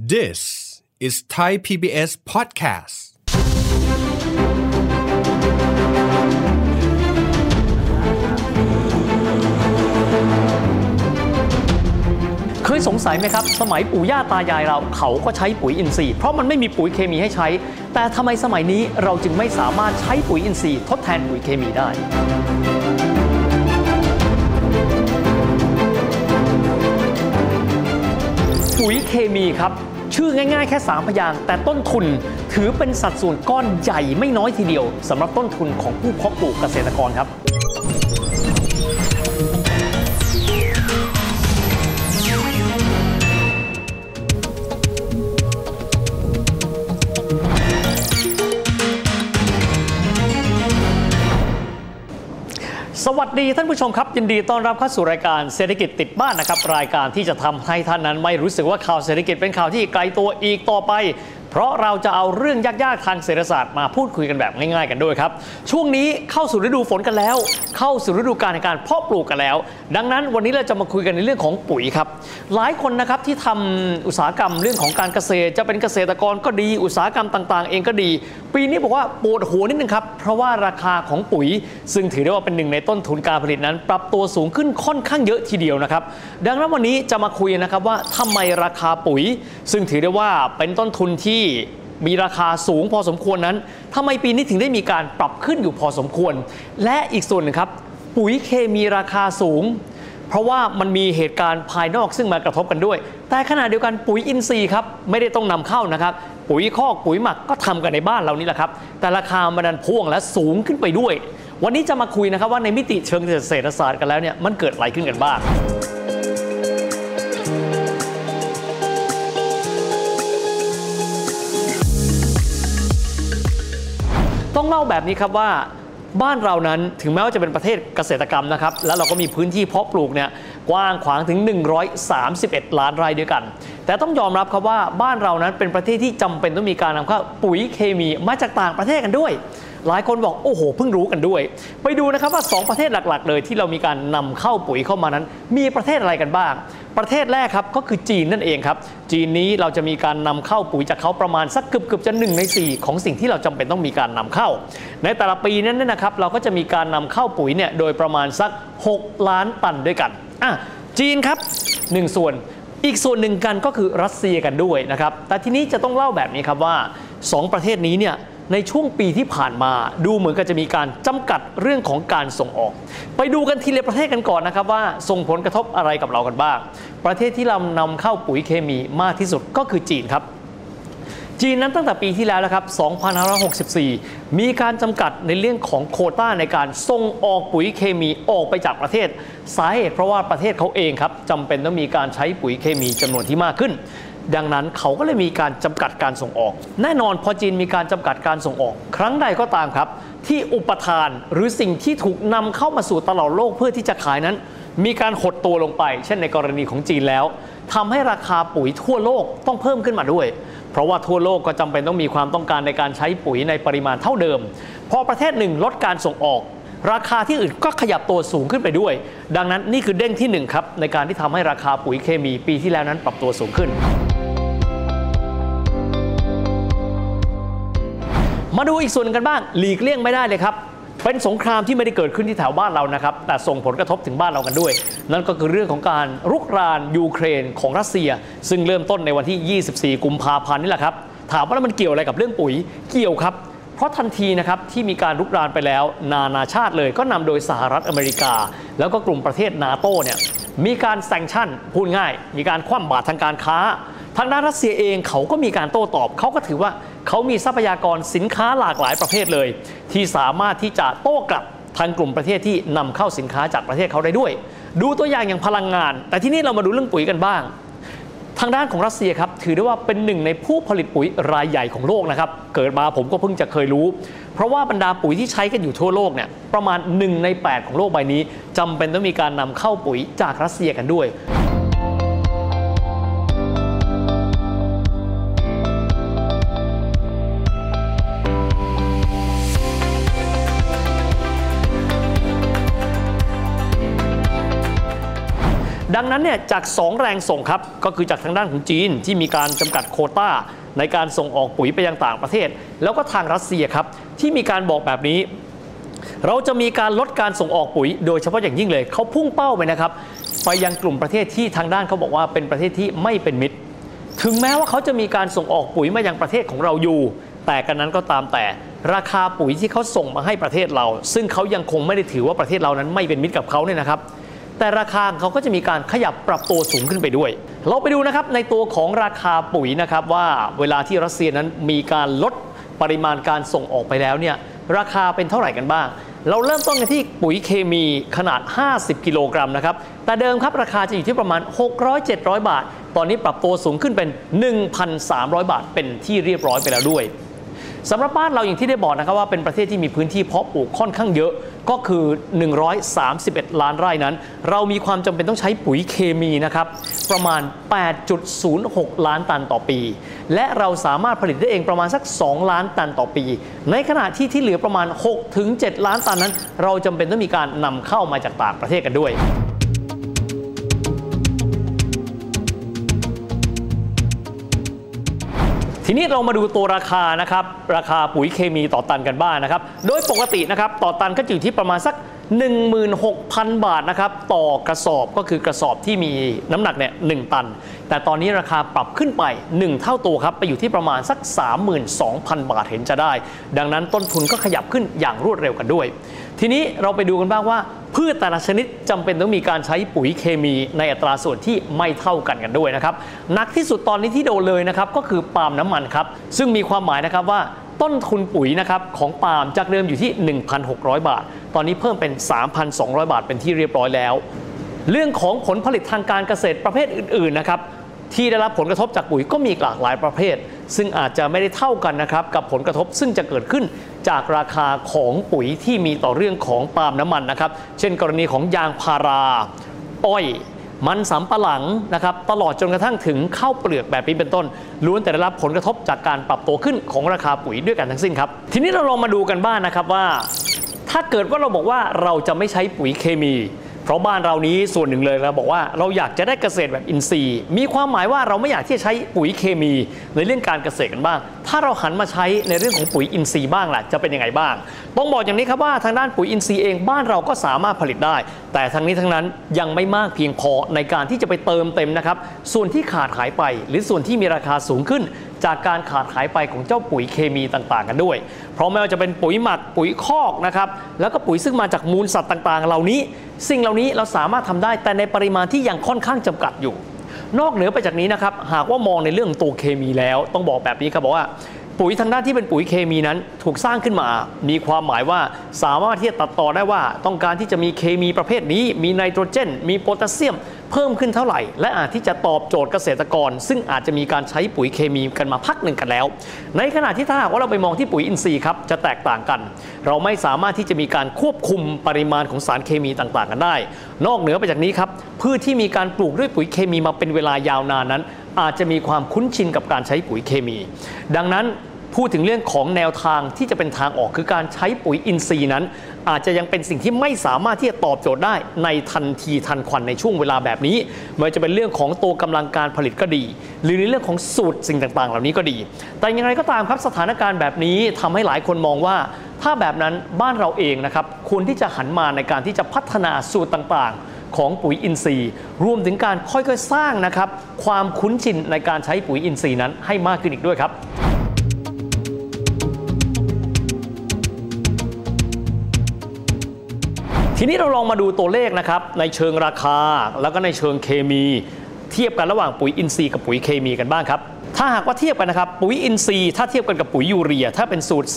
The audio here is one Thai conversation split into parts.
This is Thai PBS podcast. เคยสงสัยไหมครับ สมัยปู่ย่าตายายเราเขาก็ใช้ปุ๋ยอินทรีย์ เพราะมันไม่มีปุ๋ยเคมีให้ใช้ แต่ทำไมสมัยนี้เราจึงไม่สามารถใช้ปุ๋ยอินทรีย์ทดแทนปุ๋ยเคมีได้ ปุ๋ยเคมีครับ ชื่อง่ายๆ แค่ 3 พยางแต่ต้นทุนถือเป็นสัดส่วนก้อนใหญ่ไม่น้อยทีเดียวสำหรับต้นทุนของผู้เพาะปลูกเกษตรกรครับ สวัสดีท่านผู้ชมครับ ยินดีต้อนรับเข้าสู่รายการเศรษฐกิจติดบ้านนะครับ รายการที่จะทำให้ท่านนั้นไม่รู้สึกว่าข่าวเศรษฐกิจเป็นข่าวที่ไกลตัวอีกต่อไปเพราะเราจะเอาเรื่องยากๆทางเศรษฐศาสตร์มาพูดคุยกันแบบง่ายๆกันด้วยครับ ช่วงนี้เข้าสู่ฤดูฝนกันแล้ว เข้าสู่ฤดูกาลในการเพาะปลูกกันแล้ว ดังนั้นวันนี้เราจะมาคุยกันในเรื่องของปุ๋ยครับ หลายคนนะครับที่ทำอุตสาหกรรมเรื่องของการเกษตร จะเป็นเกษตรกรก็ดี อุตสาหกรรมต่างๆ เองก็ดี ปีนี้บอกว่าปวดหัวนิดนึงครับเพราะว่าราคาของปุ๋ย ซึ่งถือได้ว่าเป็นหนึ่งในต้นทุนการผลิตนั้น ปรับตัวสูงขึ้นค่อนข้างเยอะทีเดียวนะครับดังนั้นวันนี้จะมาคุยนะครับว่าทำไมราคาปุ๋ย ซึ่งถือได้ว่าเป็นต้นทุนที่มีราคาสูงพอสมควรนั้นทำไมปีนี้ถึงได้มีการปรับขึ้นอยู่พอสมควร และอีกส่วนหนึ่งครับ ปุ๋ยเคมีราคาสูง เพราะว่ามันมีเหตุการณ์ภายนอกซึ่งมากระทบกันด้วย แต่ขณะเดียวกันปุ๋ยอินทรีย์ครับไม่ได้ต้องนำเข้านะครับ ปุ๋ยคอกปุ๋ยหมักก็ทำกันในบ้านเรานี่แหละครับ แต่ราคามันดันพ่วงและสูงขึ้นไปด้วย วันนี้จะมาคุยนะครับว่าในมิติเชิงเศรษฐศาสตร์กันแล้วเนี่ยมันเกิดอะไรขึ้นกันบ้าง ต้องเล่าแบบนี้ครับว่าบ้านเรานั้นถึงแม้ว่าจะเป็นประเทศเกษตรกรรมนะครับ แล้วเราก็มีพื้นที่เพาะปลูกเนี่ยกว้างขวางถึง 131 ล้านไร่ด้วยกัน แต่ต้องยอมรับครับว่าบ้านเรานั้นเป็นประเทศที่จำเป็นต้องมีการนำเข้าปุ๋ยเคมีมาจากต่างประเทศกันด้วย หลายคนบอกโอ้โหเพิ่งรู้กันด้วย ไปดูนะครับว่า 2 ประเทศหลักๆ เลยที่เรามีการนำเข้าปุ๋ยเข้ามานั้น มีประเทศอะไรกันบ้าง ประเทศแรกครับก็คือจีนนั่นเองครับ จีนนี้เราจะมีการนำเข้าปุ๋ยจากเขาประมาณสักเกือบเกือบจะหนึ่งใน 4 ของสิ่งที่เราจำเป็นต้องมีการนำเข้า ในแต่ละปีนั้นนะครับเราก็จะมีการนำเข้าปุ๋ยเนี่ยโดยประมาณสัก 6 ล้านตันด้วยกันอะจีนครับหนึ่งส่วนอีกส่วนหนึ่งกันก็คือรัสเซียกันด้วยนะครับแต่ทีนี้จะต้องเล่าแบบนี้ครับว่า 2 ประเทศนี้เนี่ย ในช่วงปีที่ผ่านมาดูเหมือนกับจะมีการจำกัดเรื่องของการส่งออก ไปดูกันทีละประเทศกันก่อนนะครับว่าส่งผลกระทบอะไรกับเรากันบ้าง ประเทศที่เรานำเข้าปุ๋ยเคมีมากที่สุดก็คือจีนครับจีนนั้นตั้งแต่ปีที่แล้วนะครับ 2564 มีการจำกัดในเรื่องของโคต้าในการส่งออกปุ๋ยเคมีออกไปจากประเทศ สาเหตุเพราะว่าประเทศเขาเองครับจำเป็นต้องมีการใช้ปุ๋ยเคมีจำนวนที่มากขึ้น ดังนั้นเขาก็เลยมีการจำกัดการส่งออก แน่นอนพอจีนมีการจำกัดการส่งออก ครั้งใดก็ตามครับ ที่อุปทานหรือสิ่งที่ถูกนำเข้ามาสู่ตลาดโลกเพื่อที่จะขายนั้น มีการหดตัวลงไป เช่นในกรณีของจีนแล้วทำให้ราคาปุ๋ยทั่วโลกต้องเพิ่มขึ้นมาด้วย เพราะว่าทั่วโลกก็จำเป็นต้องมีความต้องการในการใช้ปุ๋ยในปริมาณเท่าเดิม พอประเทศหนึ่งลดการส่งออกราคาที่อื่นก็ขยับตัวสูงขึ้นไปด้วย ดังนั้นนี่คือเด้งที่หนึ่งครับในการที่ทำให้ราคาปุ๋ยเคมีปีที่แล้วนั้นปรับตัวสูงขึ้น มาดูอีกส่วนกันบ้าง หลีกเลี่ยงไม่ได้เลยครับ เป็นสงครามที่ไม่ได้เกิดขึ้นที่แถวบ้านเรานะครับ แต่ส่งผลกระทบถึงบ้านเรากันด้วย นั่นก็คือเรื่องของการรุกรานยูเครนของรัสเซีย ซึ่งเริ่มต้นในวันที่ 24 กุมภาพันธ์นี่แหละครับ ถามว่ามันเกี่ยวอะไรกับเรื่องปุ๋ย เกี่ยวครับ เพราะทันทีนะครับที่มีการรุกรานไปแล้ว นานาชาติเลยก็นำโดยสหรัฐอเมริกา แล้วก็กลุ่มประเทศนาโตเนี่ยมีการแซงชั่นพูดง่าย มีการคว่ำบาตรทางการค้า ทางด้านรัสเซียเองเขาก็มีการโต้ตอบ เขาก็ถือว่าเขามีทรัพยากรสินค้าหลากหลายประเภทเลย ที่สามารถที่จะโต้กลับทางกลุ่มประเทศที่นำเข้าสินค้าจากประเทศเขาได้ด้วย ดูตัวอย่างอย่างพลังงาน แต่ที่นี่เรามาดูเรื่องปุ๋ยกันบ้าง ทางด้านของรัสเซียครับถือได้ว่าเป็นหนึ่งในผู้ผลิตปุ๋ยรายใหญ่ของโลกนะครับเกิดมาผมก็เพิ่งจะเคยรู้ เพราะว่าบรรดาปุ๋ยที่ใช้กันอยู่ทั่วโลกเนี่ยประมาณ 1 ใน 8 ของโลกใบนี้จำเป็นต้องมีการนำเข้าปุ๋ยจากรัสเซียกันด้วย ดังนั้นเนี่ยจาก 2 แรงส่งครับ ก็คือจากทางด้านของจีนที่มีการจำกัดโคต้า ในการส่งออกปุ๋ยไปยังต่างประเทศ แล้วก็ทางรัสเซียครับ ที่มีการบอกแบบนี้เราจะมีการลดการส่งออกปุ๋ย โดยเฉพาะอย่างยิ่งเลย เขาพุ่งเป้าไปนะครับ ไปยังกลุ่มประเทศที่ทางด้านเขาบอกว่าเป็นประเทศที่ไม่เป็นมิตร ถึงแม้ว่าเขาจะมีการส่งออกปุ๋ยมายังประเทศของเราอยู่ แต่กันนั้นก็ตามแต่ ราคาปุ๋ยที่เขาส่งมาให้ประเทศเรา ซึ่งเขายังคงไม่ได้ถือว่าประเทศเรานั้นไม่เป็นมิตรกับเขาเนี่ยนะครับ แต่ราคาเขาก็จะมีการขยับปรับตัวสูงขึ้นไปด้วย เราไปดูนะครับในตัวของราคาปุ๋ยนะครับว่าเวลาที่รัสเซียนั้นมีการลดปริมาณการส่งออกไปแล้วเนี่ยราคาเป็นเท่าไหร่กันบ้าง เราเริ่มต้นกันที่ปุ๋ยเคมีขนาด 50 กิโลกรัมนะครับ แต่เดิมครับราคาจะอยู่ที่ประมาณ 600-700 บาท ตอนนี้ปรับตัวสูงขึ้นเป็น 1,300 บาทเป็นที่เรียบร้อยไปแล้วด้วย สำหรับบ้านเราอย่างที่ได้บอกนะครับว่าเป็นประเทศที่มีพื้นที่เพาะปลูกค่อนข้างเยอะก็คือ 131 ล้านไร่นั้น เรามีความจำเป็นต้องใช้ปุ๋ยเคมีนะครับประมาณ 8.06 ล้านตันต่อปี และเราสามารถผลิตได้เองประมาณสัก 2 ล้านตันต่อปี ในขณะที่ที่เหลือประมาณ 6-7 ล้านตันนั้น เราจำเป็นต้องมีการนำเข้ามาจากต่างประเทศกันด้วย ทีนี้เรามาดูตัวราคานะครับ ราคาปุ๋ยเคมีต่อตันกันบ้างนะครับ โดยปกตินะครับต่อตันก็อยู่ที่ประมาณสัก 16,000 บาทนะครับต่อกระสอบก็คือกระสอบที่มีน้ำหนักเนี่ยหตัน แต่ตอนนี้ราคาปรับขึ้นไป 1 เท่าตัวครับ ไปอยู่ที่ประมาณสัก 32,000 บาทเห็นจะได้ ดังนั้นต้นทุนก็ขยับขึ้นอย่างรวดเร็วกันด้วย ทีนี้เราไปดูกันบ้างว่า พืชแต่ละชนิดจำเป็นต้องมีการใช้ปุ๋ยเคมีในอัตราส่วนที่ไม่เท่ากันกันด้วยนะครับหนักที่สุดตอนนี้ที่โดนเลยนะครับก็คือปาล์มน้ำมันครับซึ่งมีความหมายนะครับว่าต้นทุนปุ๋ยนะครับของปาล์มจากเดิมอยู่ที่ 1,600 บาท ตอนนี้เพิ่มเป็น 3,200 บาทเป็นที่เรียบร้อยแล้ว เรื่องของผลผลิตทางการเกษตรประเภทอื่นๆนะครับที่ได้รับผลกระทบจากปุ๋ยก็มีหลากหลายประเภท ซึ่งอาจจะไม่ได้เท่ากันนะครับกับผลกระทบซึ่งจะเกิดขึ้นจากราคาของปุ๋ยที่มีต่อเรื่องของปาล์มน้ำมันนะครับ เช่นกรณีของยางพารา อ้อย มันสำปะหลังนะครับตลอดจนกระทั่งถึงข้าวเปลือกแบบนี้เป็นต้นล้วนแต่ได้รับผลกระทบจากการปรับตัวขึ้นของราคาปุ๋ยด้วยกันทั้งสิ้นครับทีนี้เราลองมาดูกันบ้างนนะครับว่า ถ้าเกิดว่าเราบอกว่าเราจะไม่ใช้ปุ๋ยเคมี เพราะบ้านเรานี้ส่วนหนึ่งเลยเราบอกว่าเราอยากจะได้เกษตรแบบอินทรีย์ มีความหมายว่าเราไม่อยากที่จะใช้ปุ๋ยเคมีในเรื่องการเกษตรกันบ้าง ถ้าเราหันมาใช้ในเรื่องของปุ๋ยอินทรีย์บ้างล่ะจะเป็นยังไงบ้าง ต้องบอกอย่างนี้ครับว่าทางด้านปุ๋ยอินทรีย์เองบ้านเราก็สามารถผลิตได้ แต่ทั้งนี้ทั้งนั้นยังไม่มากเพียงพอในการที่จะไปเติมเต็มนะครับส่วนที่ขาดหายไป หรือส่วนที่มีราคาสูงขึ้น จากการขาดหายไปของเจ้าปุ๋ยเคมีต่างๆ กันด้วย เพราะไม่ว่าจะเป็นปุ๋ยหมักปุ๋ยคอกนะครับแล้วก็ปุ๋ยซึ่งมาจากมูลสัตว์ต่างๆ เหล่านี้ สิ่งเหล่านี้เราสามารถทำได้แต่ในปริมาณที่ยังค่อนข้างจำกัดอยู่ นอกเหนือไปจากนี้นะครับหากว่ามองในเรื่องตัวเคมีแล้ว ต้องบอกแบบนี้ครับบอกว่าปุ๋ยทางด้านที่เป็นปุ๋ยเคมีนั้นถูกสร้างขึ้นมา มีความหมายว่าสามารถที่จะตัดต่อได้ว่า ต้องการที่จะมีเคมีประเภทนี้ มีไนโตรเจน มีโพแทสเซียม เพิ่มขึ้นเท่าไหร่ และอาจที่จะตอบโจทย์เกษตรกร ซึ่งอาจจะมีการใช้ปุ๋ยเคมีกันมาพักหนึ่งกันแล้ว ในขณะที่ถ้าหากว่าเราไปมองที่ปุ๋ยอินทรีย์ครับจะแตกต่างกัน เราไม่สามารถที่จะมีการควบคุมปริมาณของสารเคมีต่างๆ กันได้ นอกเหนือไปจากนี้ครับพืชที่มีการปลูกด้วยปุ๋ยเคมีมาเป็นเวลายาวนานนั้น อาจจะมีความคุ้นชินกับการใช้ปุ๋ยเคมี ดังนั้น พูดถึงเรื่องของแนวทางที่จะเป็นทางออกคือการใช้ปุ๋ยอินทรีย์นั้น อาจจะยังเป็นสิ่งที่ไม่สามารถที่จะตอบโจทย์ได้ในทันทีทันควันในช่วงเวลาแบบนี้ไม่ว่าจะเป็นเรื่องของตัวกำลังการผลิตก็ดี หรือในเรื่องของสูตรสิ่งต่างๆ เหล่านี้ก็ดี แต่อย่างไรก็ตามครับสถานการณ์แบบนี้ทำให้หลายคนมองว่า ถ้าแบบนั้นบ้านเราเองนะครับควรที่จะหันมาในการที่จะพัฒนาสูตรต่างๆของปุ๋ยอินทรีย์ รวมถึงการค่อยๆสร้างนะครับความคุ้นชินในการใช้ปุ๋ยอินทรีย์นั้นให้มากขึ้นอีกด้วยครับ ทีนี้เราลองมาดูตัวเลขนะครับในเชิงราคาแล้วก็ในเชิงเคมี เทียบกันระหว่างปุ๋ยอินทรีย์กับปุ๋ยเคมีกันบ้างครับถ้าหากว่าเทียบกันนะครับปุ๋ยอินทรีย์ถ้าเทียบกันกับปุ๋ยยูเรีย ถ้าเป็นสูตร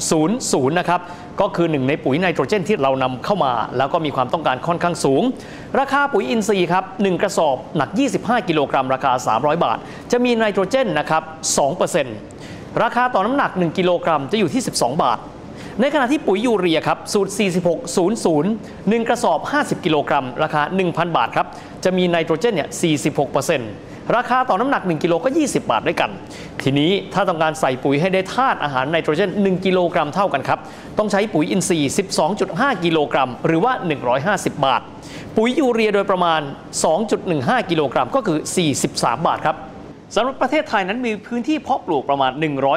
4600 นะครับก็คือหนึ่งในปุ๋ยไนโตรเจนที่เรานำเข้ามา แล้วก็มีความต้องการค่อนข้างสูง ราคาปุ๋ยอินทรีย์ครับ1กระสอบหนัก 25 กิโลกรัมราคา 300 บาท จะมีไนโตรเจนนะครับ2%ราคาต่อน้ำหนัก 1 กิโลกรัมจะอยู่ที่ 12 บาท ในขณะที่ปุ๋ยยูเรียครับสูตร 4600 1 กระสอบ 50 กิโลกรัม ราคา 1,000 บาทครับ จะมีไนโตรเจนเนี่ย 46%ราคาต่อน้ำหนัก 1 กิโลก็ 20 บาทด้วยกัน ทีนี้ถ้าต้องการใส่ปุ๋ยให้ได้ธาตุอาหารไนโตรเจน 1 กิโลกรัมเท่ากันครับ ต้องใช้ปุ๋ยอินทรีย์ 12.5 กิโลกรัม หรือว่า 150 บาท ปุ๋ยยูเรียโดยประมาณ 2.15 กิโลกรัมก็คือ 43 บาทครับ สำหรับประเทศไทยนั้นมีพื้นที่เพาะปลูกประมาณ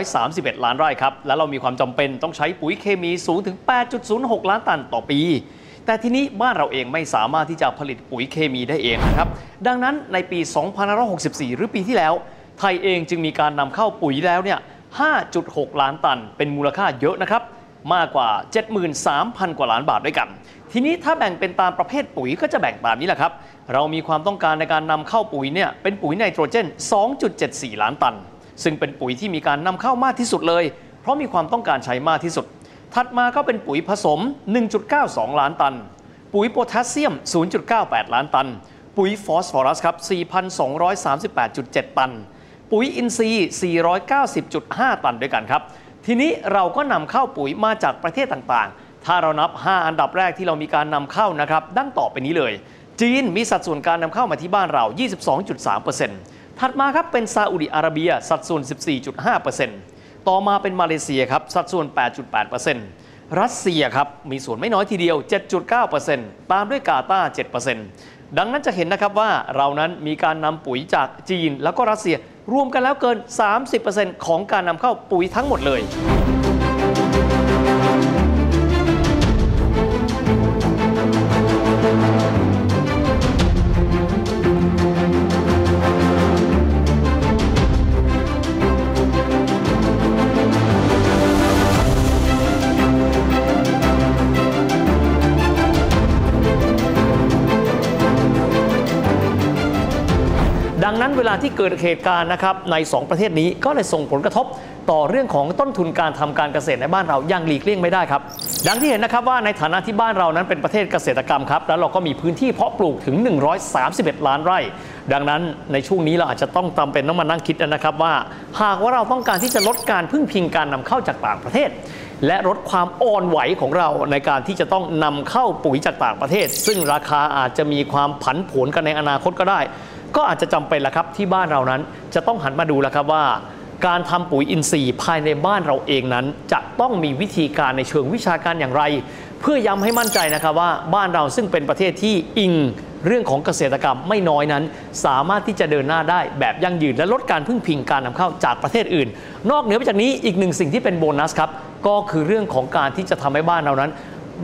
131 ล้านไร่ครับ และเรามีความจำเป็นต้องใช้ปุ๋ยเคมีสูงถึง 8.06 ล้านตันต่อปี แต่ทีนี้บ้านเราเองไม่สามารถที่จะผลิตปุ๋ยเคมีได้เองนะครับ ดังนั้นในปี 2564 หรือปีที่แล้ว ไทยเองจึงมีการนำเข้าปุ๋ยแล้วเนี่ย 5.6 ล้านตัน เป็นมูลค่าเยอะนะครับ มากกว่า 73,000 กว่าล้านบาทด้วยกัน ทีนี้ถ้าแบ่งเป็นตามประเภทปุ๋ยก็จะแบ่งตามนี้แหละครับ เรามีความต้องการในการนำเข้าปุ๋ยเนี่ยเป็นปุ๋ยไนโตรเจน 2.74 ล้านตัน ซึ่งเป็นปุ๋ยที่มีการนำเข้ามากที่สุดเลย เพราะมีความต้องการใช้มากที่สุด ถัดมาก็เป็นปุ๋ยผสม 1.92 ล้านตัน ปุ๋ยโพแทสเซียม 0.98 ล้านตัน ปุ๋ยฟอสฟอรัสครับ4,238.7 ตัน ปุ๋ยอินทรีย์ 490.5 ตันด้วยกันครับ ทีนี้เราก็นำเข้าปุ๋ยมาจากประเทศต่างๆ ถ้าเรานับ 5 อันดับแรกที่เรามีการนำเข้านะครับดังต่อไปนี้เลย จีนมีสัดส่วนการนำเข้ามาที่บ้านเรา 22.3%ถัดมาครับเป็นซาอุดิอาระเบีย สัดส่วน 14.5%ต่อมาเป็นมาเลเซียครับสัดส่วน 8.8%รัสเซียครับมีส่วนไม่น้อยทีเดียว 7.9%ตามด้วยกาตาร์7%ดังนั้นจะเห็นนะครับว่าเรานั้นมีการนำปุ๋ยจากจีนแล้วก็รัสเซีย รวมกันแล้วเกิน 30%ของการนำเข้าปุ๋ยทั้งหมดเลย ลาที่เกิดเหตุการณ์นะครับใน 2 ประเทศนี้ก็เลยส่งผลกระทบต่อเรื่องของต้นทุนการทำการเกษตรในบ้านเราอย่างหลีกเลี่ยงไม่ได้ครับดังที่เห็นนะครับว่าในฐานะที่บ้านเรานั้นเป็นประเทศเกษตรกรรมครับแล้วเราก็มีพื้นที่เพาะปลูกถึง 131 ล้านไร่ ดังนั้นในช่วงนี้เราอาจจะต้องจำเป็นต้องมานั่งคิดนะครับว่า หากว่าเราต้องการที่จะลดการพึ่งพิงการนำเข้าจากต่างประเทศ และลดความอ่อนไหวของเราในการที่จะต้องนำเข้าปุ๋ยจากต่างประเทศ ซึ่งราคาอาจจะมีความผันผวนกันในอนาคตก็ได้ ก็อาจจะจำเป็นละครับที่บ้านเรานั้นจะต้องหันมาดูแล้วครับว่า การทำปุ๋ยอินทรีย์ภายในบ้านเราเองนั้น จะต้องมีวิธีการในเชิงวิชาการอย่างไร เพื่อย้ำให้มั่นใจนะครับว่าบ้านเราซึ่งเป็นประเทศที่อิงเรื่องของเกษตรกรรมไม่น้อยนั้น สามารถที่จะเดินหน้าได้แบบยั่งยืนและลดการพึ่งพิงการนำเข้าจากประเทศอื่น นอกเหนือไปจากนี้อีกหนึ่งสิ่งที่เป็นโบนัสครับก็คือเรื่องของการที่จะทำให้บ้านเรานั้น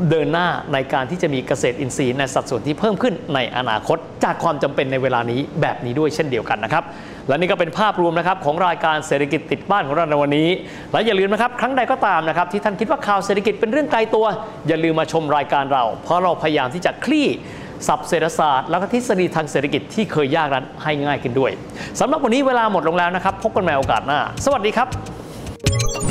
เดินหน้าในการที่จะมีเกษตรอินทรีย์ในสัดส่วนที่เพิ่มขึ้นในอนาคต จากความจำเป็นในเวลานี้แบบนี้ด้วยเช่นเดียวกันนะครับ และนี่ก็เป็นภาพรวมนะครับของรายการเศรษฐกิจติดบ้านของเราในวันนี้ และอย่าลืมนะครับครั้งใดก็ตามนะครับที่ท่านคิดว่าข่าวเศรษฐกิจเป็นเรื่องไกลตัว อย่าลืมมาชมรายการเรา เพราะเราพยายามที่จะคลี่ศัพท์เศรษฐศาสตร์ แล้วก็ทฤษฎีทางเศรษฐกิจที่เคยยากนั้นให้ง่ายขึ้นด้วยสำหรับวันนี้เวลาหมดลงแล้วนะครับพบกันใหม่โอกาสหน้า สวัสดีครับ